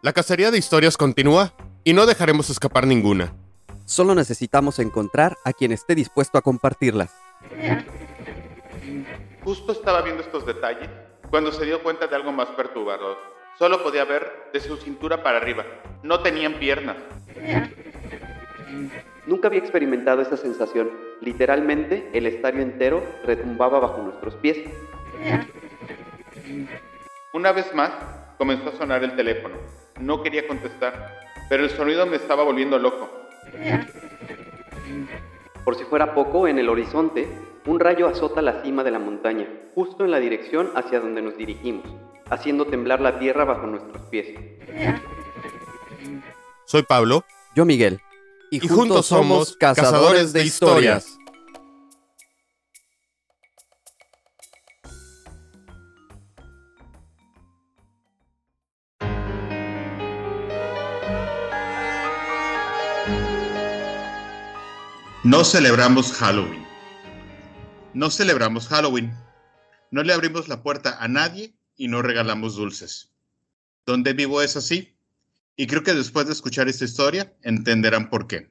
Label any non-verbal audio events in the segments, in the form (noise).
La cacería de historias continúa y no dejaremos escapar ninguna. Solo necesitamos encontrar a quien esté dispuesto a compartirlas. Justo estaba viendo estos detalles cuando se dio cuenta de algo más perturbador. Solo podía ver de su cintura para arriba. No tenían piernas. Nunca había experimentado esa sensación. Literalmente, el estadio entero retumbaba bajo nuestros pies. Una vez más, comenzó a sonar el teléfono. No quería contestar, pero el sonido me estaba volviendo loco. Por si fuera poco, en el horizonte, un rayo azota la cima de la montaña, justo en la dirección hacia donde nos dirigimos, haciendo temblar la tierra bajo nuestros pies. Soy Pablo. Yo Miguel. Y, juntos, somos cazadores de historias. No celebramos Halloween. No celebramos Halloween. No le abrimos la puerta a nadie y no regalamos dulces. Donde vivo es así. Y creo que después de escuchar esta historia entenderán por qué.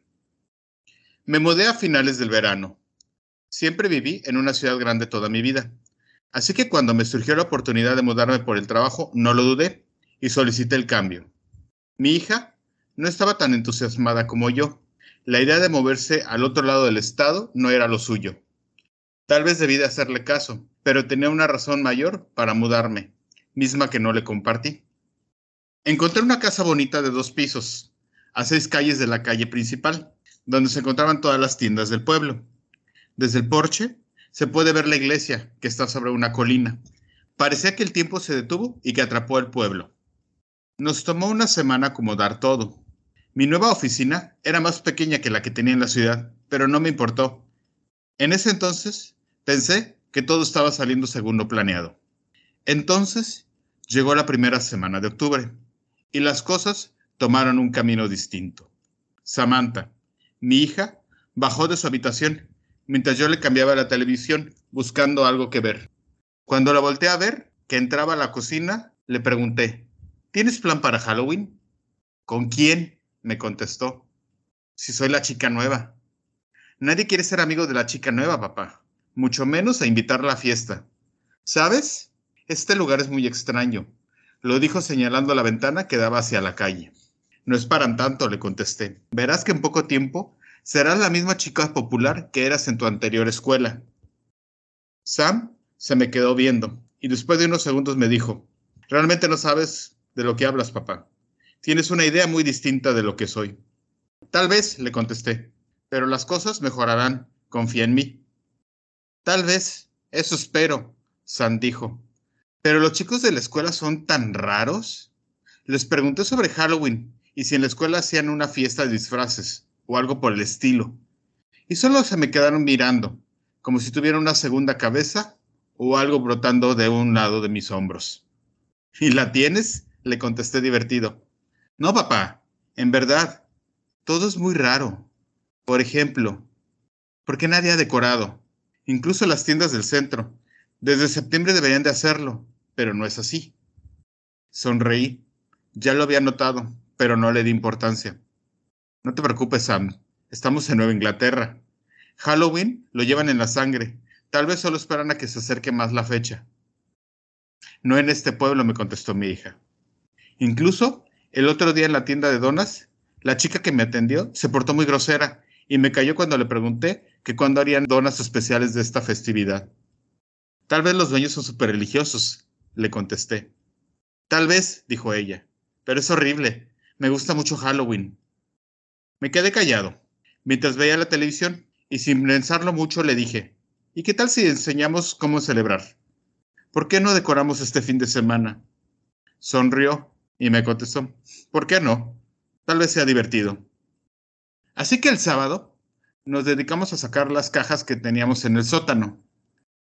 Me mudé a finales del verano. Siempre viví en una ciudad grande toda mi vida. Así que cuando me surgió la oportunidad de mudarme por el trabajo, no lo dudé y solicité el cambio. Mi hija no estaba tan entusiasmada como yo. La idea de moverse al otro lado del estado no era lo suyo. Tal vez debí de hacerle caso, pero tenía una razón mayor para mudarme, misma que no le compartí. Encontré una casa bonita de dos pisos, a seis calles de la calle principal, donde se encontraban todas las tiendas del pueblo. Desde el porche se puede ver la iglesia, que está sobre una colina. Parecía que el tiempo se detuvo y que atrapó al pueblo. Nos tomó una semana acomodar todo. Mi nueva oficina era más pequeña que la que tenía en la ciudad, pero no me importó. En ese entonces Pensé que todo estaba saliendo según lo planeado. Entonces llegó la primera semana de octubre y las cosas tomaron un camino distinto. Samantha, mi hija, bajó de su habitación mientras yo le cambiaba la televisión buscando algo que ver. Cuando la volteé a ver, que entraba a la cocina, le pregunté, ¿tienes plan para Halloween? ¿Con quién? Me contestó. Si soy la chica nueva. Nadie quiere ser amigo de la chica nueva, papá mucho menos a invitarla a fiesta. ¿Sabes? Este lugar es muy extraño, lo dijo señalando la ventana que daba hacia la calle. No es para tanto, le contesté. Verás que en poco tiempo serás la misma chica popular que eras en tu anterior escuela. Sam se me quedó viendo y después de unos segundos me dijo, realmente no sabes de lo que hablas, papá. Tienes una idea muy distinta de lo que soy. Tal vez, le contesté, pero las cosas mejorarán. Confía en mí. Tal vez, eso espero, Sam dijo. Pero los chicos de la escuela son tan raros. Les pregunté sobre Halloween y si en la escuela hacían una fiesta de disfraces o algo por el estilo. Y solo se me quedaron mirando, como si tuviera una segunda cabeza o algo brotando de un lado de mis hombros. ¿Y la tienes? Le contesté divertido. No, papá, en verdad, todo es muy raro. Por ejemplo, ¿por qué nadie ha decorado? incluso las tiendas del centro. Desde septiembre deberían de hacerlo, pero no es así. Sonreí. Ya lo había notado, pero no le di importancia. No te preocupes, Sam. Estamos en Nueva Inglaterra. Halloween lo llevan en la sangre. Tal vez solo esperan a que se acerque más la fecha. No en este pueblo, me contestó mi hija. Incluso, el otro día en la tienda de donas, la chica que me atendió se portó muy grosera y me cayó cuando le pregunté que cuándo harían donas especiales de esta festividad. Tal vez los dueños son súper religiosos, le contesté. Tal vez, dijo ella, pero es horrible. Me gusta mucho Halloween. Me quedé callado, mientras veía la televisión, y sin pensarlo mucho le dije, ¿y qué tal si enseñamos cómo celebrar? ¿Por qué no decoramos este fin de semana? Sonrió y me contestó, ¿por qué no? Tal vez sea divertido. Así que el sábado nos dedicamos a sacar las cajas que teníamos en el sótano.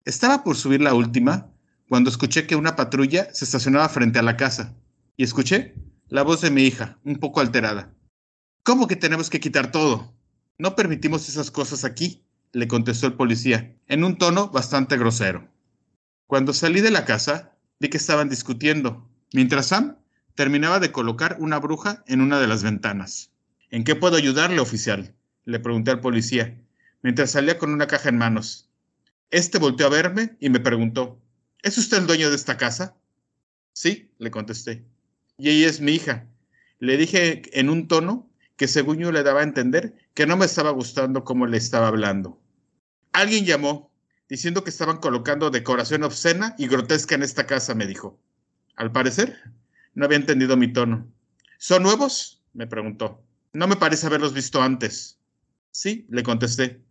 Estaba por subir la última cuando escuché que una patrulla se estacionaba frente a la casa y escuché la voz de mi hija, un poco alterada. ¿Cómo que tenemos que quitar todo? No permitimos esas cosas aquí, le contestó el policía, en un tono bastante grosero. Cuando salí de la casa, vi que estaban discutiendo, mientras Sam Terminaba de colocar una bruja en una de las ventanas. ¿En qué puedo ayudarle, oficial? Le pregunté al policía, mientras salía con una caja en manos. Este volteó a verme y me preguntó, ¿Es usted el dueño de esta casa? Sí, le contesté. Y ella es mi hija. Le dije en un tono que según yo le daba a entender que no me estaba gustando cómo le estaba hablando. Alguien llamó, diciendo que estaban colocando decoración obscena y grotesca en esta casa, me dijo. Al parecer, no había entendido mi tono. ¿Son nuevos? me preguntó. No me parece haberlos visto antes. Sí, le contesté.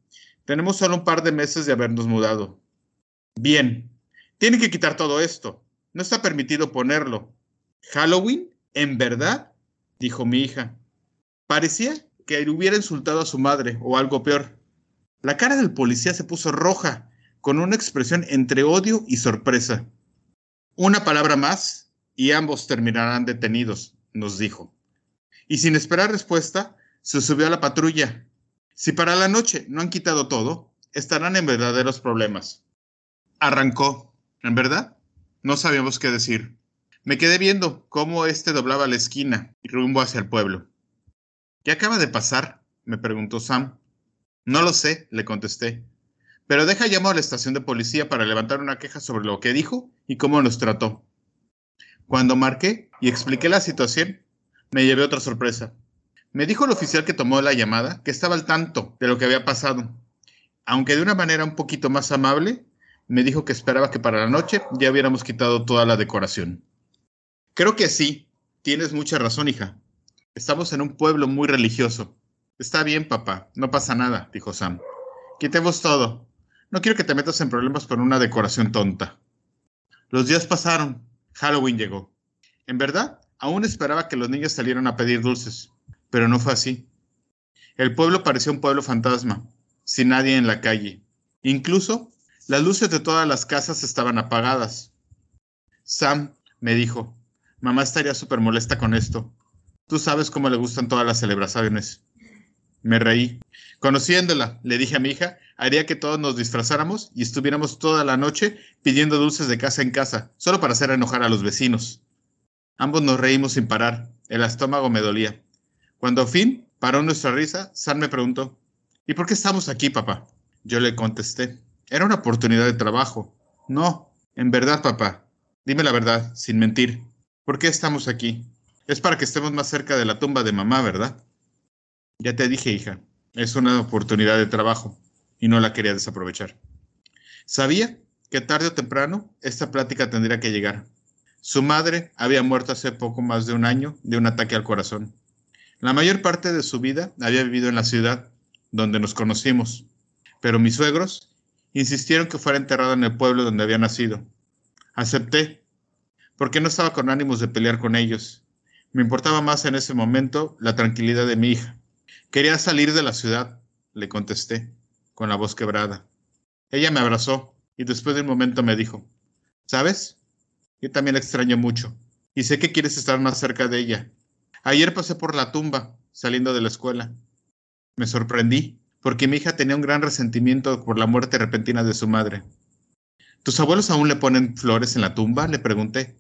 Tenemos solo un par de meses de habernos mudado. Bien, tiene que quitar todo esto. No está permitido ponerlo. ¿Halloween? ¿En verdad? dijo mi hija. Parecía que hubiera insultado a su madre o algo peor. La cara del policía se puso roja, con una expresión entre odio y sorpresa. Una palabra más y ambos terminarán detenidos, nos dijo. Y sin esperar respuesta, se subió a la patrulla. Si para la noche no han quitado todo, estarán en verdaderos problemas. Arrancó. ¿En verdad? No sabíamos qué decir. Me quedé viendo cómo éste doblaba la esquina y rumbo hacia el pueblo. ¿Qué acaba de pasar? me preguntó Sam. No lo sé, le contesté. Pero deja llamo a la estación de policía para levantar una queja sobre lo que dijo y cómo nos trató. Cuando marqué y expliqué la situación, me llevé otra sorpresa. Me dijo el oficial que tomó la llamada que estaba al tanto de lo que había pasado. Aunque de una manera un poquito más amable, me dijo que esperaba que para la noche ya hubiéramos quitado toda la decoración. Creo que sí, tienes mucha razón, hija, Estamos en un pueblo muy religioso. Está bien, papá, no pasa nada, dijo Sam. Quitemos todo. No quiero que te metas en problemas por una decoración tonta. Los días pasaron. Halloween llegó. En verdad, aún esperaba que los niños salieran a pedir dulces, pero no fue así. El pueblo parecía un pueblo fantasma, sin nadie en la calle. Incluso las luces de todas las casas estaban apagadas. Sam me dijo, mamá estaría súper molesta con esto. Tú sabes cómo le gustan todas las celebraciones. Me reí. Conociéndola, le dije a mi hija, haría que todos nos disfrazáramos y estuviéramos toda la noche pidiendo dulces de casa en casa, solo para hacer enojar a los vecinos. Ambos nos reímos sin parar. El estómago me dolía. Cuando a fin paró nuestra risa, Sam me preguntó, ¿Y por qué estamos aquí, papá? Yo le contesté, era una oportunidad de trabajo. No, en verdad, papá. Dime la verdad, sin mentir. ¿Por qué estamos aquí? Es para que estemos más cerca de la tumba de mamá, ¿verdad? Ya te dije, hija, es una oportunidad de trabajo y no la quería desaprovechar. Sabía que tarde o temprano esta plática tendría que llegar. Su madre había muerto hace poco más de un año de un ataque al corazón. La mayor parte de su vida había vivido en la ciudad donde nos conocimos, pero mis suegros insistieron que fuera enterrada en el pueblo donde había nacido. Acepté, porque no estaba con ánimos de pelear con ellos me importaba más en ese momento la tranquilidad de mi hija. Quería salir de la ciudad, le contesté, con la voz quebrada. Ella me abrazó y después de un momento me dijo, ¿sabes? Yo también la extraño mucho y sé que quieres estar más cerca de ella. Ayer pasé por la tumba, saliendo de la escuela. Me sorprendí, porque mi hija tenía un gran resentimiento por la muerte repentina de su madre. ¿Tus abuelos aún le ponen flores en la tumba? le pregunté.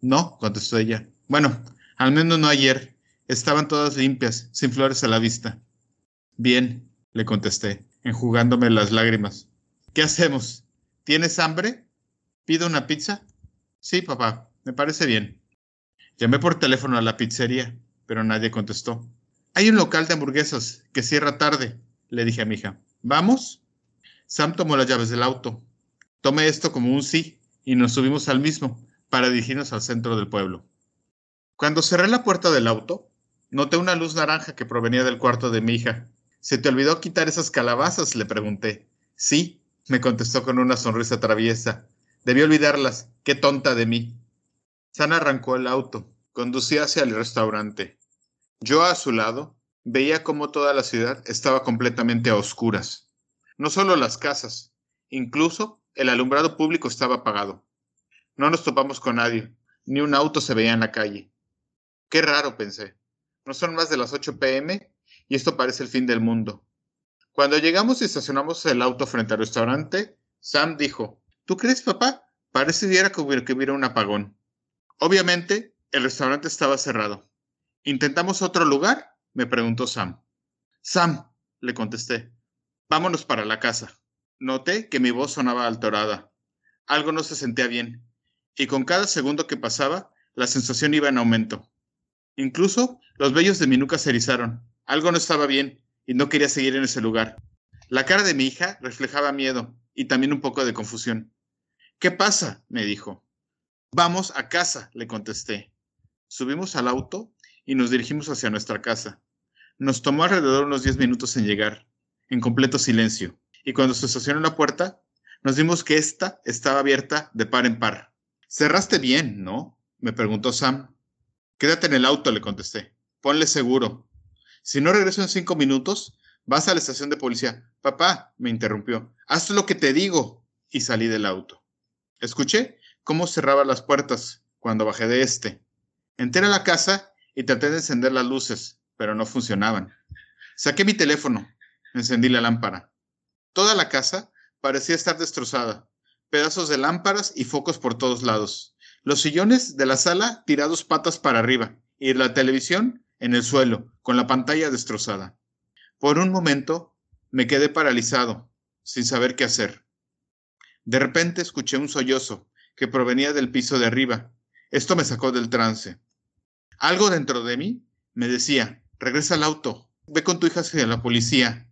No, contestó ella. Bueno, al menos no ayer. Estaban todas limpias, sin flores a la vista. Bien, le contesté, enjugándome las lágrimas. ¿Qué hacemos? ¿Tienes hambre? ¿Pido una pizza? Sí, papá, me parece bien. Llamé por teléfono a la pizzería, pero nadie contestó. Hay un local de hamburguesas que cierra tarde, le dije a mi hija. ¿Vamos? Sam tomó las llaves del auto. Tomé esto como un sí y nos subimos al mismo para dirigirnos al centro del pueblo. Cuando cerré la puerta del auto, noté una luz naranja que provenía del cuarto de mi hija. ¿Se te olvidó quitar esas calabazas? le pregunté. Sí, me contestó con una sonrisa traviesa. Debí olvidarlas. Qué tonta de mí. San arrancó el auto. Conducía hacia el restaurante. Yo a su lado veía cómo toda la ciudad estaba completamente a oscuras. No solo las casas, incluso el alumbrado público estaba apagado. No nos topamos con nadie, ni un auto se veía en la calle. Qué raro, pensé. No son más de las 8 pm y esto parece el fin del mundo. Cuando llegamos y estacionamos el auto frente al restaurante, Sam dijo, ¿Tú crees, papá? Parece que que hubiera un apagón. Obviamente, El restaurante estaba cerrado. ¿Intentamos otro lugar? me preguntó Sam. Sam, le contesté, vámonos para la casa. Noté que mi voz sonaba alterada. Algo no se sentía bien, y con cada segundo que pasaba, la sensación iba en aumento. Incluso los vellos de mi nuca se erizaron. Algo no estaba bien, y no quería seguir en ese lugar. La cara de mi hija reflejaba miedo y también un poco de confusión. ¿Qué pasa? me dijo. Vamos a casa, le contesté. Subimos al auto y nos dirigimos hacia nuestra casa. Nos tomó alrededor unos diez minutos en llegar, en completo silencio, y cuando se estacionó la puerta, nos dimos que ésta estaba abierta de par en par. Cerraste bien, ¿no? me preguntó Sam. Quédate en el auto, le contesté. Ponle seguro. Si no regreso en cinco minutos, vas a la estación de policía. Papá, me interrumpió. Haz lo que te digo. Y salí del auto. Escuché cómo cerraba las puertas cuando bajé de este. Entré a la casa y traté de encender las luces, pero no funcionaban. Saqué mi teléfono, encendí la lámpara. Toda la casa parecía estar destrozada, pedazos de lámparas y focos por todos lados. Los sillones de la sala tirados patas para arriba y la televisión en el suelo, con la pantalla destrozada. Por un momento me quedé paralizado, sin saber qué hacer. De repente escuché un sollozo que provenía del piso de arriba. Esto me sacó del trance. Algo dentro de mí me decía, regresa al auto, ve con tu hija hacia la policía.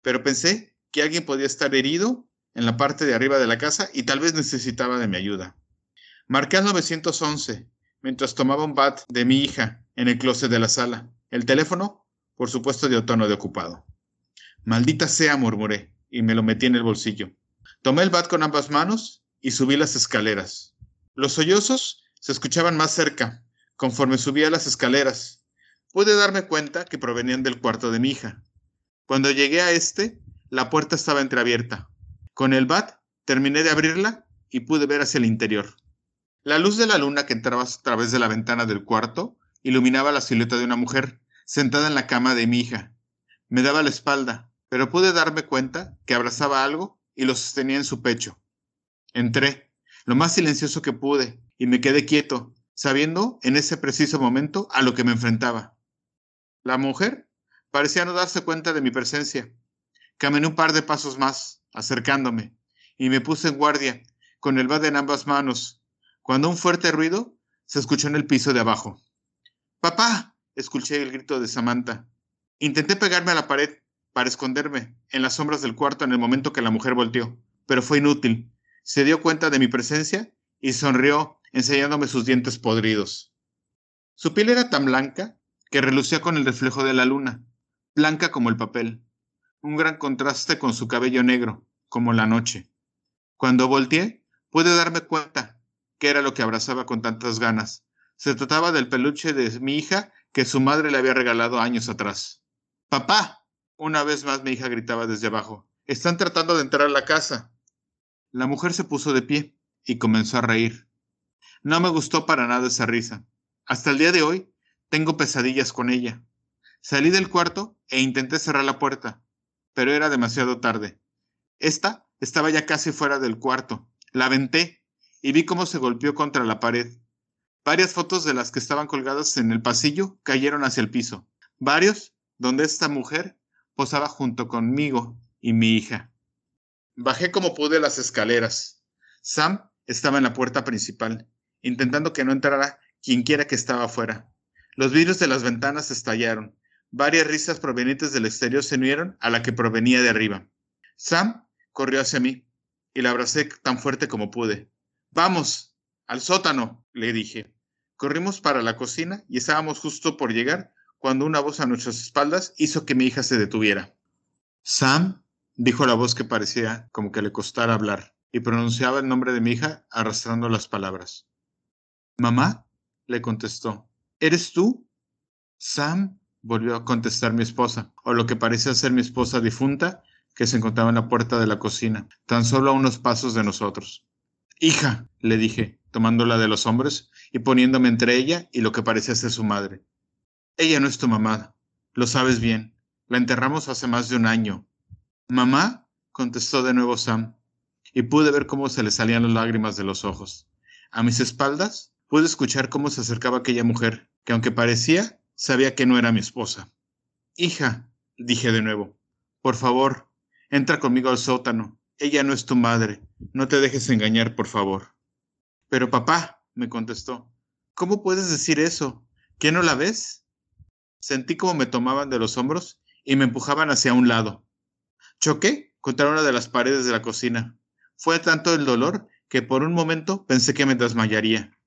Pero pensé que alguien podía estar herido en la parte de arriba de la casa y tal vez necesitaba de mi ayuda. Marqué al 911 mientras tomaba un bat de mi hija en el closet de la sala. El teléfono, por supuesto, dio tono de ocupado. Maldita sea, murmuré, y me lo metí en el bolsillo. Tomé el bat con ambas manos y subí las escaleras. Los sollozos se escuchaban más cerca, conforme subía las escaleras, pude darme cuenta que provenían del cuarto de mi hija. Cuando llegué a este, la puerta estaba entreabierta. Con el bat, terminé de abrirla y pude ver hacia el interior. La luz de la luna que entraba a través de la ventana del cuarto iluminaba la silueta de una mujer sentada en la cama de mi hija. Me daba la espalda, pero pude darme cuenta que abrazaba algo y lo sostenía en su pecho. Entré, lo más silencioso que pude, y me quedé quieto, sabiendo en ese preciso momento a lo que me enfrentaba. La mujer parecía no darse cuenta de mi presencia. Caminé un par de pasos más, acercándome, y me puse en guardia, con el bat en ambas manos, cuando un fuerte ruido se escuchó en el piso de abajo. ¡Papá! escuché el grito de Samantha. Intenté pegarme a la pared para esconderme en las sombras del cuarto en el momento que la mujer volteó, pero fue inútil. Se dio cuenta de mi presencia y sonrió, enseñándome sus dientes podridos. Su piel era tan blanca que relucía con el reflejo de la luna, blanca como el papel, un gran contraste con su cabello negro, como la noche. Cuando volteé, pude darme cuenta que era lo que abrazaba con tantas ganas. Se trataba del peluche de mi hija que su madre le había regalado años atrás. ¡Papá! Una vez más mi hija gritaba desde abajo. Están tratando de entrar a la casa. La mujer se puso de pie y comenzó a reír. No me gustó para nada esa risa. Hasta el día de hoy tengo pesadillas con ella. Salí del cuarto e intenté cerrar la puerta, pero era demasiado tarde. Esta estaba ya casi fuera del cuarto. La aventé y vi cómo se golpeó contra la pared. Varias fotos de las que estaban colgadas en el pasillo cayeron hacia el piso. Varios donde esta mujer posaba junto conmigo y mi hija. Bajé como pude las escaleras. Sam estaba en la puerta principal, intentando que no entrara quienquiera que estaba afuera. Los vidrios de las ventanas estallaron. Varias risas provenientes del exterior se unieron a la que provenía de arriba. Sam corrió hacia mí y la abracé tan fuerte como pude. Vamos, al sótano, le dije. Corrimos para la cocina y estábamos justo por llegar cuando una voz a nuestras espaldas hizo que mi hija se detuviera. Sam, dijo la voz que parecía como que le costara hablar, y pronunciaba el nombre de mi hija arrastrando las palabras. Mamá, le contestó. ¿Eres tú? Sam, volvió a contestar mi esposa, o lo que parecía ser mi esposa difunta, que se encontraba en la puerta de la cocina, tan solo a unos pasos de nosotros. Hija, le dije, tomándola de los hombros y poniéndome entre ella y lo que parecía ser su madre. Ella no es tu mamá, lo sabes bien. La enterramos hace más de un año. ¿Mamá? contestó de nuevo Sam, y pude ver cómo se le salían las lágrimas de los ojos. A mis espaldas pude escuchar cómo se acercaba aquella mujer, que aunque parecía, sabía que no era mi esposa. Hija, dije de nuevo, por favor, entra conmigo al sótano. Ella no es tu madre. No te dejes engañar, por favor. Pero papá, me contestó, ¿cómo puedes decir eso? ¿Qué no la ves? Sentí como me tomaban de los hombros y me empujaban hacia un lado. Choqué contra una de las paredes de la cocina. Fue tanto el dolor que por un momento pensé que me desmayaría.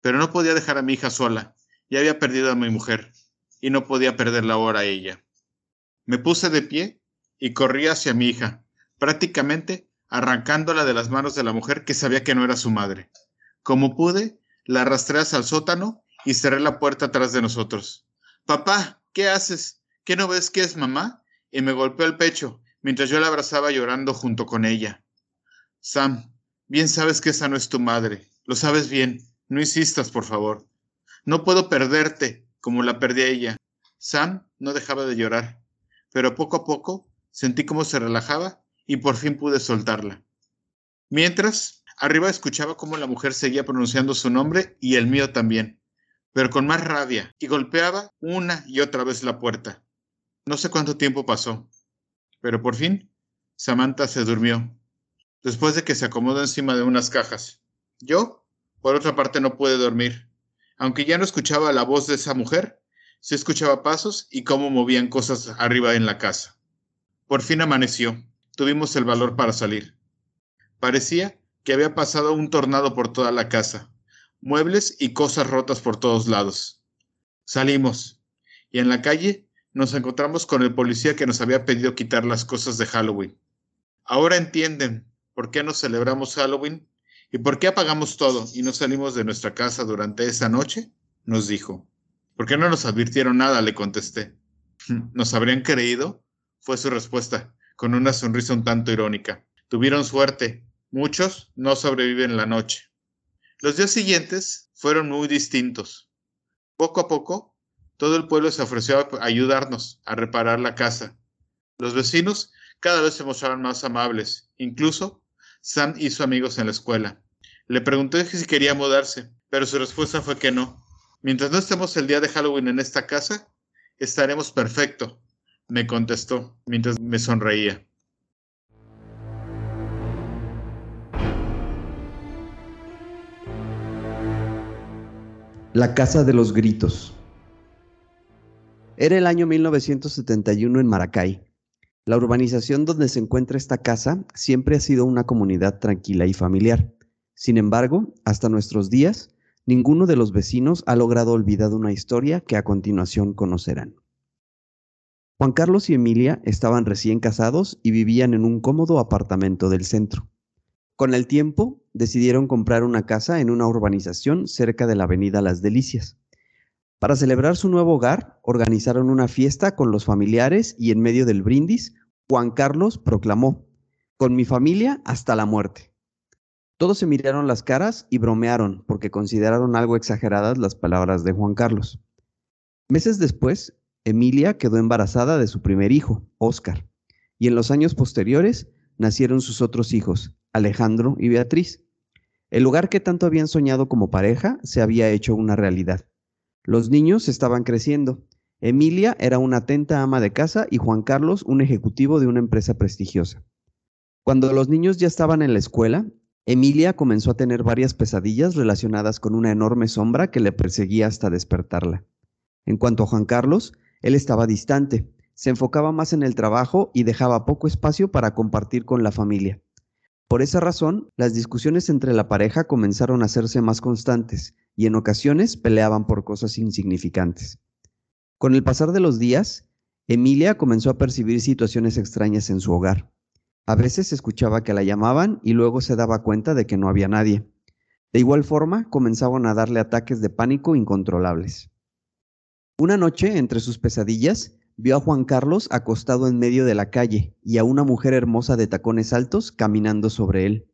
Pero no podía dejar a mi hija sola. Ya había perdido a mi mujer y no podía perderla ahora a ella. Me puse de pie y corrí hacia mi hija, prácticamente arrancándola de las manos de la mujer que sabía que no era su madre. Como pude, la arrastré hacia el sótano y cerré la puerta atrás de nosotros. Papá, ¿qué haces? ¿Qué no ves que es mamá? Y me golpeó el pecho mientras yo la abrazaba llorando junto con ella. Sam, bien sabes que esa no es tu madre. Lo sabes bien. No insistas, por favor. No puedo perderte como la perdí a ella. Sam no dejaba de llorar, pero poco a poco sentí cómo se relajaba y por fin pude soltarla. Mientras, arriba escuchaba cómo la mujer seguía pronunciando su nombre y el mío también, pero con más rabia, y golpeaba una y otra vez la puerta. No sé cuánto tiempo pasó, pero por fin Samantha se durmió, después de que se acomodó encima de unas cajas. Yo, por otra parte, no pude dormir. Aunque ya no escuchaba la voz de esa mujer, se escuchaba pasos y cómo movían cosas arriba en la casa. Por fin amaneció. Tuvimos el valor para salir. Parecía que había pasado un tornado por toda la casa. Muebles y cosas rotas por todos lados. Salimos. Y en la calle nos encontramos con el policía que nos había pedido quitar las cosas de Halloween. Ahora entienden por qué no celebramos Halloween ¿Y por qué apagamos todo y no salimos de nuestra casa durante esa noche? Nos dijo. ¿Por qué no nos advirtieron nada? Le contesté. (laughs) ¿Nos habrían creído? Fue su respuesta, con una sonrisa un tanto irónica. Tuvieron suerte. Muchos no sobreviven la noche. Los días siguientes fueron muy distintos. Poco a poco, todo el pueblo se ofreció a ayudarnos a reparar la casa. Los vecinos cada vez se mostraban más amables, incluso Sam hizo amigos en la escuela. Le pregunté si quería mudarse, pero su respuesta fue que no. Mientras no estemos el día de Halloween en esta casa, estaremos perfecto, me contestó mientras me sonreía. La Casa de los Gritos. Era el año 1971 en Maracay, la urbanización donde se encuentra esta casa siempre ha sido una comunidad tranquila y familiar. Sin embargo, hasta nuestros días, ninguno de los vecinos ha logrado olvidar una historia que a continuación conocerán. Juan Carlos y Emilia estaban recién casados y vivían en un cómodo apartamento del centro. Con el tiempo, decidieron comprar una casa en una urbanización cerca de la avenida Las Delicias. Para celebrar su nuevo hogar, organizaron una fiesta con los familiares y en medio del brindis, Juan Carlos proclamó, con mi familia hasta la muerte. Todos se miraron las caras y bromearon porque consideraron algo exageradas las palabras de Juan Carlos. Meses después, Emilia quedó embarazada de su primer hijo, Óscar, y en los años posteriores nacieron sus otros hijos, Alejandro y Beatriz. El lugar que tanto habían soñado como pareja se había hecho una realidad. Los niños estaban creciendo. Emilia era una atenta ama de casa y Juan Carlos un ejecutivo de una empresa prestigiosa. Cuando los niños ya estaban en la escuela, Emilia comenzó a tener varias pesadillas relacionadas con una enorme sombra que le perseguía hasta despertarla. En cuanto a Juan Carlos, él estaba distante, se enfocaba más en el trabajo y dejaba poco espacio para compartir con la familia. Por esa razón, las discusiones entre la pareja comenzaron a hacerse más constantes y en ocasiones peleaban por cosas insignificantes. Con el pasar de los días, Emilia comenzó a percibir situaciones extrañas en su hogar. A veces escuchaba que la llamaban y luego se daba cuenta de que no había nadie. De igual forma, comenzaban a darle ataques de pánico incontrolables. Una noche, entre sus pesadillas, vio a Juan Carlos acostado en medio de la calle y a una mujer hermosa de tacones altos caminando sobre él.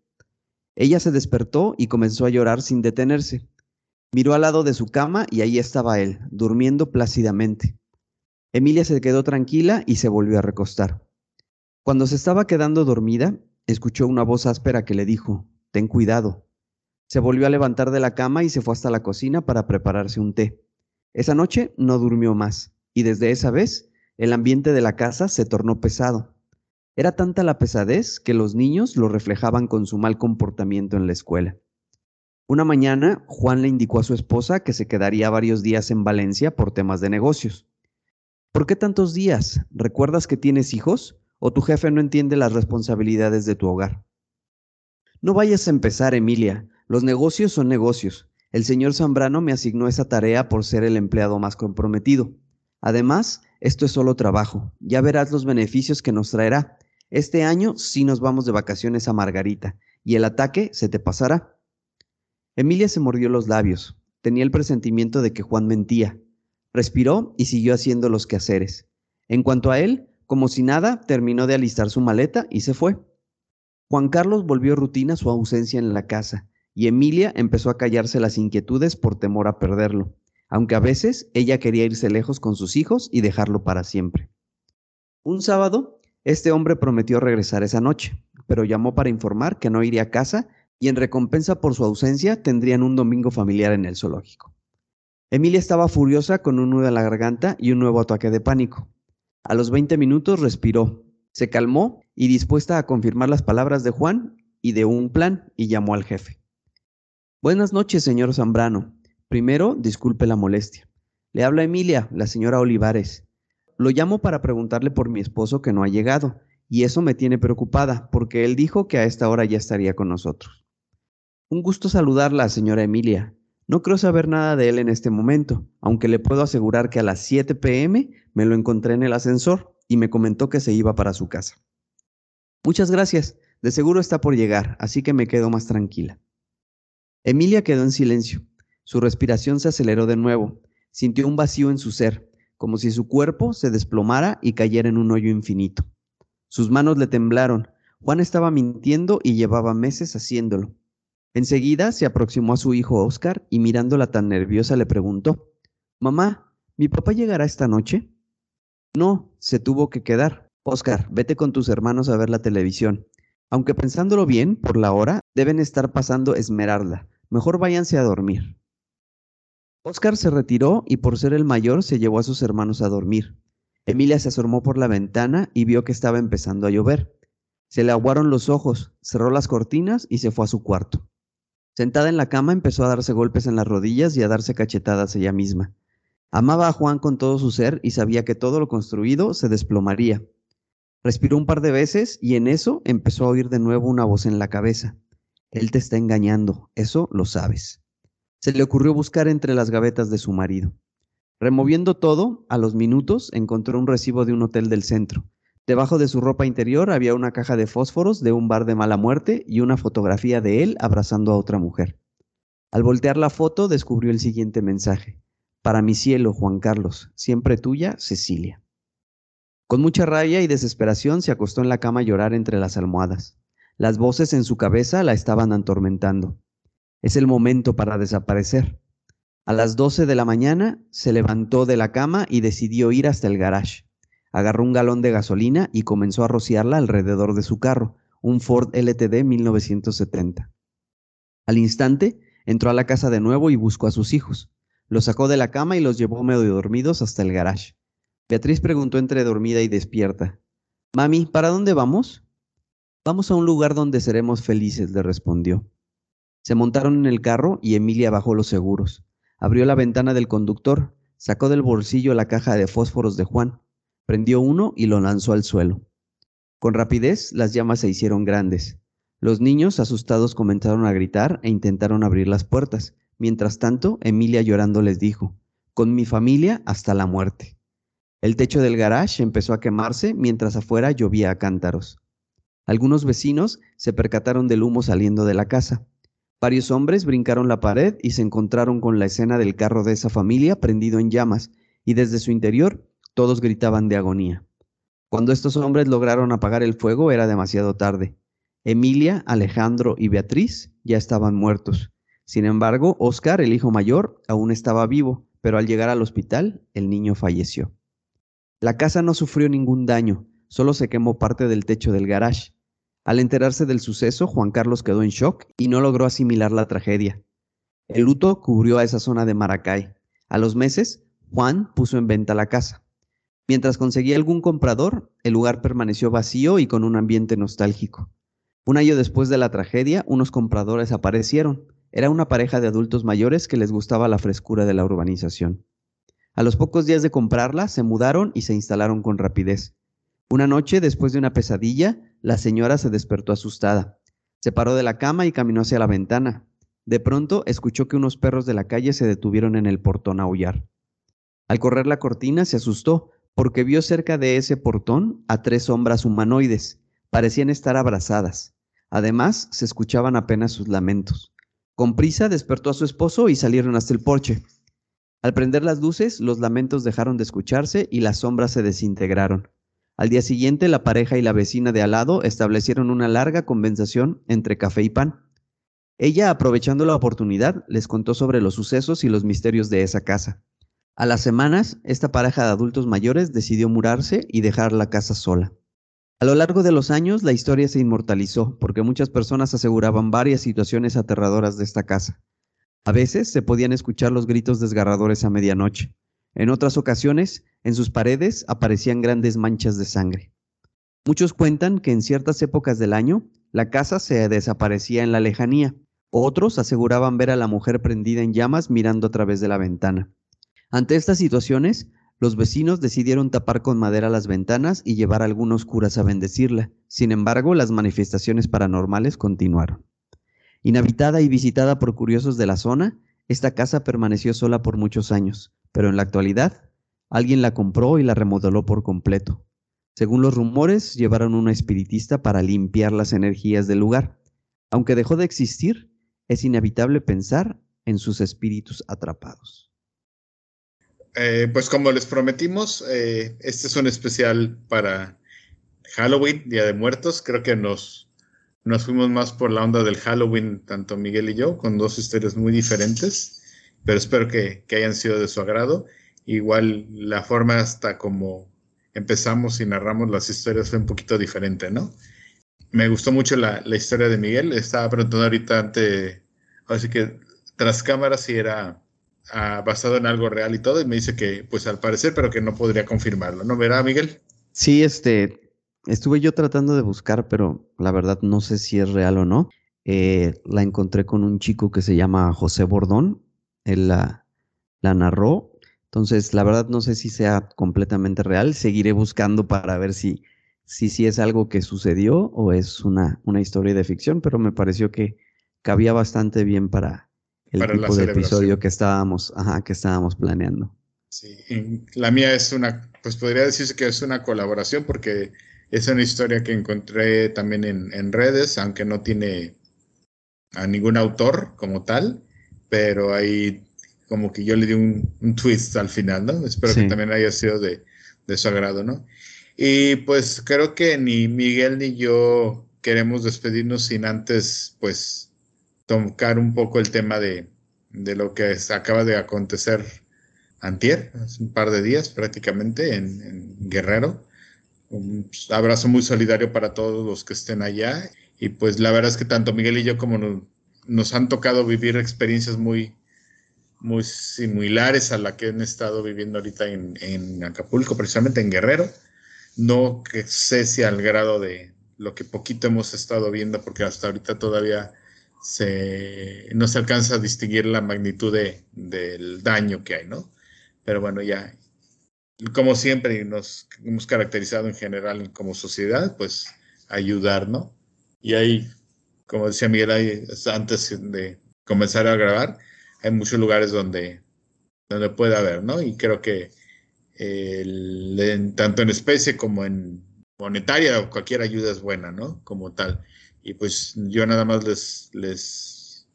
Ella se despertó y comenzó a llorar sin detenerse. Miró al lado de su cama y ahí estaba él, durmiendo plácidamente. Emilia se quedó tranquila y se volvió a recostar. Cuando se estaba quedando dormida, escuchó una voz áspera que le dijo, Ten cuidado. Se volvió a levantar de la cama y se fue hasta la cocina para prepararse un té. Esa noche no durmió más, y desde esa vez el ambiente de la casa se tornó pesado. Era tanta la pesadez que los niños lo reflejaban con su mal comportamiento en la escuela. Una mañana, Juan le indicó a su esposa que se quedaría varios días en Valencia por temas de negocios. ¿Por qué tantos días? ¿Recuerdas que tienes hijos? ¿O tu jefe no entiende las responsabilidades de tu hogar? No vayas a empezar, Emilia. Los negocios son negocios. El señor Zambrano me asignó esa tarea por ser el empleado más comprometido. Además, esto es solo trabajo. Ya verás los beneficios que nos traerá. Este año sí nos vamos de vacaciones a Margarita y el ataque se te pasará. Emilia se mordió los labios. Tenía el presentimiento de que Juan mentía. Respiró y siguió haciendo los quehaceres. En cuanto a él, como si nada, terminó de alistar su maleta y se fue. Juan Carlos volvió rutina su ausencia en la casa, y Emilia empezó a callarse las inquietudes por temor a perderlo, aunque a veces ella quería irse lejos con sus hijos y dejarlo para siempre. Un sábado, este hombre prometió regresar esa noche, pero llamó para informar que no iría a casa y en recompensa por su ausencia tendrían un domingo familiar en el zoológico. Emilia estaba furiosa con un nudo en la garganta y un nuevo ataque de pánico. A los 20 minutos respiró, se calmó y dispuesta a confirmar las palabras de Juan y de un plan y llamó al jefe. Buenas noches, señor Zambrano. Primero, disculpe la molestia. Le habla Emilia, la señora Olivares. Lo llamo para preguntarle por mi esposo que no ha llegado, y eso me tiene preocupada, porque él dijo que a esta hora ya estaría con nosotros. Un gusto saludarla, señora Emilia. No creo saber nada de él en este momento, aunque le puedo asegurar que a las 7 pm me lo encontré en el ascensor y me comentó que se iba para su casa. Muchas gracias, de seguro está por llegar, así que me quedo más tranquila. Emilia quedó en silencio. Su respiración se aceleró de nuevo. Sintió un vacío en su ser, como si su cuerpo se desplomara y cayera en un hoyo infinito. Sus manos le temblaron. Juan estaba mintiendo y llevaba meses haciéndolo. Enseguida se aproximó a su hijo Oscar y mirándola tan nerviosa le preguntó, Mamá, ¿mi papá llegará esta noche? No, se tuvo que quedar. Oscar, vete con tus hermanos a ver la televisión. Aunque pensándolo bien, por la hora, deben estar pasando Esmeralda. Mejor váyanse a dormir. Oscar se retiró y por ser el mayor se llevó a sus hermanos a dormir. Emilia se asomó por la ventana y vio que estaba empezando a llover. Se le aguaron los ojos, cerró las cortinas y se fue a su cuarto. Sentada en la cama empezó a darse golpes en las rodillas y a darse cachetadas ella misma. Amaba a Juan con todo su ser y sabía que todo lo construido se desplomaría. Respiró un par de veces y en eso empezó a oír de nuevo una voz en la cabeza. Él te está engañando, eso lo sabes. Se le ocurrió buscar entre las gavetas de su marido. Removiendo todo, a los minutos encontró un recibo de un hotel del centro. Debajo de su ropa interior había una caja de fósforos de un bar de mala muerte y una fotografía de él abrazando a otra mujer. Al voltear la foto descubrió el siguiente mensaje. Para mi cielo, Juan Carlos, siempre tuya, Cecilia. Con mucha rabia y desesperación se acostó en la cama a llorar entre las almohadas. Las voces en su cabeza la estaban atormentando. Es el momento para desaparecer. A las doce de la mañana se levantó de la cama y decidió ir hasta el garage. Agarró un galón de gasolina y comenzó a rociarla alrededor de su carro, un Ford LTD 1970. Al instante, entró a la casa de nuevo y buscó a sus hijos. Los sacó de la cama y los llevó medio dormidos hasta el garage. Beatriz preguntó entre dormida y despierta. Mami, ¿para dónde vamos? Vamos a un lugar donde seremos felices, le respondió. Se montaron en el carro y Emilia bajó los seguros. Abrió la ventana del conductor, sacó del bolsillo la caja de fósforos de Juan, Prendió uno y lo lanzó al suelo. Con rapidez las llamas se hicieron grandes. Los niños, asustados, comenzaron a gritar e intentaron abrir las puertas. Mientras tanto, Emilia llorando les dijo, Con mi familia hasta la muerte. El techo del garage empezó a quemarse mientras afuera llovía a cántaros. Algunos vecinos se percataron del humo saliendo de la casa. Varios hombres brincaron la pared y se encontraron con la escena del carro de esa familia prendido en llamas, y desde su interior todos gritaban de agonía. Cuando estos hombres lograron apagar el fuego era demasiado tarde. Emilia, Alejandro y Beatriz ya estaban muertos. Sin embargo, Oscar, el hijo mayor, aún estaba vivo, pero al llegar al hospital, el niño falleció. La casa no sufrió ningún daño, solo se quemó parte del techo del garage. Al enterarse del suceso, Juan Carlos quedó en shock y no logró asimilar la tragedia. El luto cubrió a esa zona de Maracay. A los meses, Juan puso en venta la casa. Mientras conseguía algún comprador, el lugar permaneció vacío y con un ambiente nostálgico. Un año después de la tragedia, unos compradores aparecieron. Era una pareja de adultos mayores que les gustaba la frescura de la urbanización. A los pocos días de comprarla, se mudaron y se instalaron con rapidez. Una noche, después de una pesadilla, la señora se despertó asustada. Se paró de la cama y caminó hacia la ventana. De pronto escuchó que unos perros de la calle se detuvieron en el portón a aullar. Al correr la cortina se asustó porque vio cerca de ese portón a tres sombras humanoides. Parecían estar abrazadas. Además, se escuchaban apenas sus lamentos. Con prisa despertó a su esposo y salieron hasta el porche. Al prender las luces, los lamentos dejaron de escucharse y las sombras se desintegraron. Al día siguiente, la pareja y la vecina de al lado establecieron una larga conversación entre café y pan. Ella, aprovechando la oportunidad, les contó sobre los sucesos y los misterios de esa casa. A las semanas, esta pareja de adultos mayores decidió mudarse y dejar la casa sola. A lo largo de los años, la historia se inmortalizó porque muchas personas aseguraban varias situaciones aterradoras de esta casa. A veces se podían escuchar los gritos desgarradores a medianoche. En otras ocasiones, en sus paredes aparecían grandes manchas de sangre. Muchos cuentan que en ciertas épocas del año, la casa se desaparecía en la lejanía. Otros aseguraban ver a la mujer prendida en llamas mirando a través de la ventana. Ante estas situaciones, los vecinos decidieron tapar con madera las ventanas y llevar algunos curas a bendecirla. Sin embargo, las manifestaciones paranormales continuaron. Inhabitada y visitada por curiosos de la zona, esta casa permaneció sola por muchos años, pero en la actualidad, alguien la compró y la remodeló por completo. Según los rumores, llevaron una espiritista para limpiar las energías del lugar. Aunque dejó de existir, es inevitable pensar en sus espíritus atrapados. Eh, pues como les prometimos, eh, este es un especial para Halloween, Día de Muertos. Creo que nos, nos fuimos más por la onda del Halloween, tanto Miguel y yo, con dos historias muy diferentes, pero espero que, hayan sido de su agrado. Igual la forma hasta como empezamos y narramos las historias fue un poquito diferente, ¿no? Me gustó mucho la, historia de Miguel. Estaba preguntando ahorita ante, así que tras cámaras si era basado en algo real y todo, y me dice que, pues al parecer, pero que no podría confirmarlo, ¿no? ¿Verá, Miguel? Sí, este, estuve yo tratando de buscar, pero la verdad no sé si es real o no. Eh, la encontré con un chico que se llama José Bordón, él la, la narró, entonces la verdad no sé si sea completamente real, seguiré buscando para ver si, si, si es algo que sucedió o es una, una historia de ficción, pero me pareció que cabía bastante bien para, el tipo de episodio que estábamos, ajá, que estábamos planeando. Sí, la mía es una, pues podría decirse que es una colaboración porque es una historia que encontré también en, redes, aunque no tiene a ningún autor como tal, pero ahí como que yo le di un, twist al final, ¿no? Espero que también haya sido de, de su agrado, ¿no? Y pues creo que ni Miguel ni yo queremos despedirnos sin antes, pues, tocar un poco el tema de, lo que acaba de acontecer antier, hace un par de días prácticamente en, Guerrero. Un abrazo muy solidario para todos los que estén allá. Y pues la verdad es que tanto Miguel y yo como nos, han tocado vivir experiencias muy, muy similares a la que han estado viviendo ahorita en, en Acapulco, precisamente en Guerrero. No que sé si al grado de lo que poquito hemos estado viendo, porque hasta ahorita todavía se, no se alcanza a distinguir la magnitud del daño que hay, ¿no? Pero bueno, ya, como siempre nos hemos caracterizado en general como sociedad, pues ayudar, ¿no? Y ahí, como decía Miguel, antes de comenzar a grabar, hay muchos lugares donde, donde puede haber, ¿no? Y creo que tanto en especie como en monetaria, cualquier ayuda es buena, ¿no? Como tal. Y pues yo nada más les, les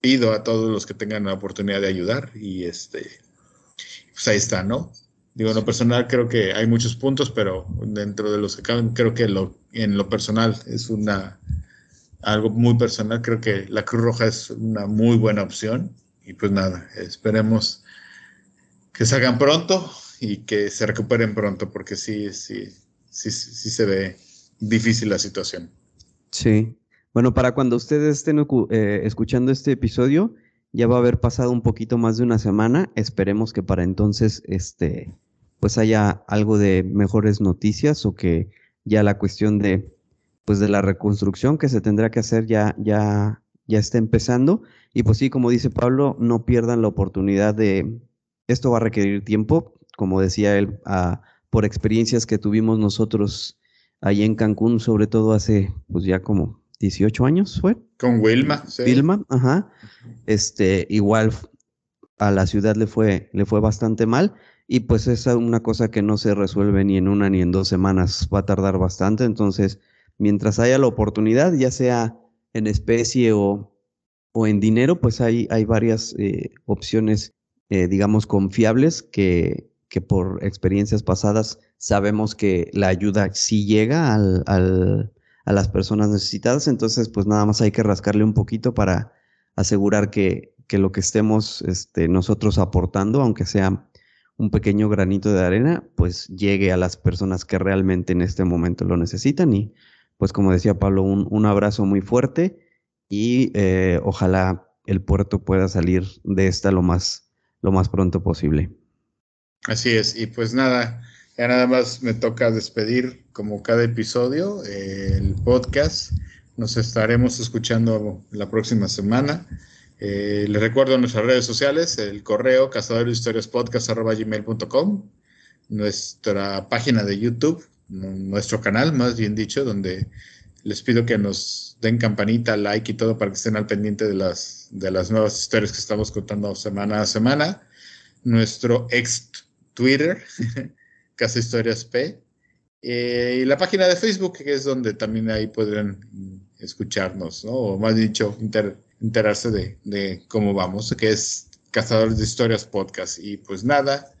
pido a todos los que tengan la oportunidad de ayudar y este, pues ahí está, ¿no? Digo, en lo personal creo que hay muchos puntos, pero dentro de los que caben, creo que lo, en lo personal es una, algo muy personal, creo que la Cruz Roja es una muy buena opción y pues nada, esperemos que salgan pronto y que se recuperen pronto porque sí, sí, sí, sí se ve difícil la situación. Sí. Bueno, para cuando ustedes estén eh, escuchando este episodio, ya va a haber pasado un poquito más de una semana. Esperemos que para entonces, este, pues haya algo de mejores noticias o que ya la cuestión de, pues de la reconstrucción que se tendrá que hacer ya, ya, ya está empezando. Y pues sí, como dice Pablo, no pierdan la oportunidad de, esto va a requerir tiempo, como decía él, por experiencias que tuvimos nosotros ahí en Cancún, sobre todo hace, pues ya como 18 años fue. Con Wilma, sí. Wilma, ajá. Este, igual a la ciudad le fue, le fue bastante mal. Y pues es una cosa que no se resuelve ni en una ni en dos semanas, va a tardar bastante. Entonces, mientras haya la oportunidad, ya sea en especie o, o en dinero, pues hay, hay varias eh, opciones, eh, digamos, confiables que, que por experiencias pasadas sabemos que la ayuda sí llega al, al, a las personas necesitadas, entonces pues nada más hay que rascarle un poquito para asegurar que, que lo que estemos este, nosotros aportando, aunque sea un pequeño granito de arena, pues llegue a las personas que realmente en este momento lo necesitan. Y pues como decía Pablo, un, un abrazo muy fuerte y eh, ojalá el puerto pueda salir de esta lo más, lo más pronto posible. Así es, y pues nada, ya nada más me toca despedir, como cada episodio, el podcast. Nos estaremos escuchando la próxima semana. Eh, les recuerdo nuestras redes sociales, el correo cazadorhistoriospodcast.com, nuestra página de YouTube, nuestro canal, más bien dicho, donde les pido que nos den campanita, like y todo para que estén al pendiente de las, de las nuevas historias que estamos contando semana a semana. Nuestro ex Twitter, (laughs) Casa Historias P. Eh, y la página de Facebook, que es donde también ahí podrán escucharnos, ¿no? O más dicho, enterarse de, cómo vamos, que es Cazadores de Historias Podcast. Y pues nada,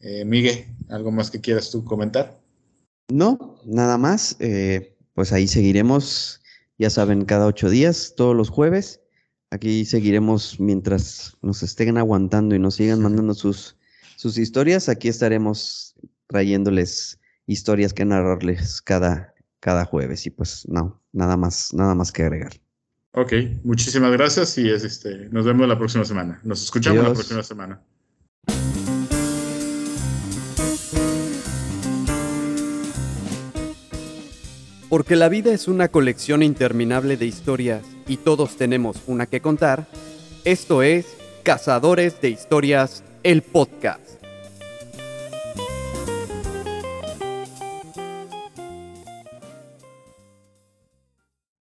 eh, Miguel, ¿algo más que quieras tú comentar? No, nada más. Eh, pues ahí seguiremos, ya saben, cada ocho días, todos los jueves. Aquí seguiremos mientras nos estén aguantando y nos sigan mandando sus, sus historias. Aquí estaremos trayéndoles historias que narrarles cada, cada jueves. Y pues no, nada más, nada más que agregar. Ok, muchísimas gracias y es, este, nos vemos la próxima semana. Nos escuchamos la próxima semana. Porque la vida es una colección interminable de historias y todos tenemos una que contar, esto es Cazadores de Historias, el podcast.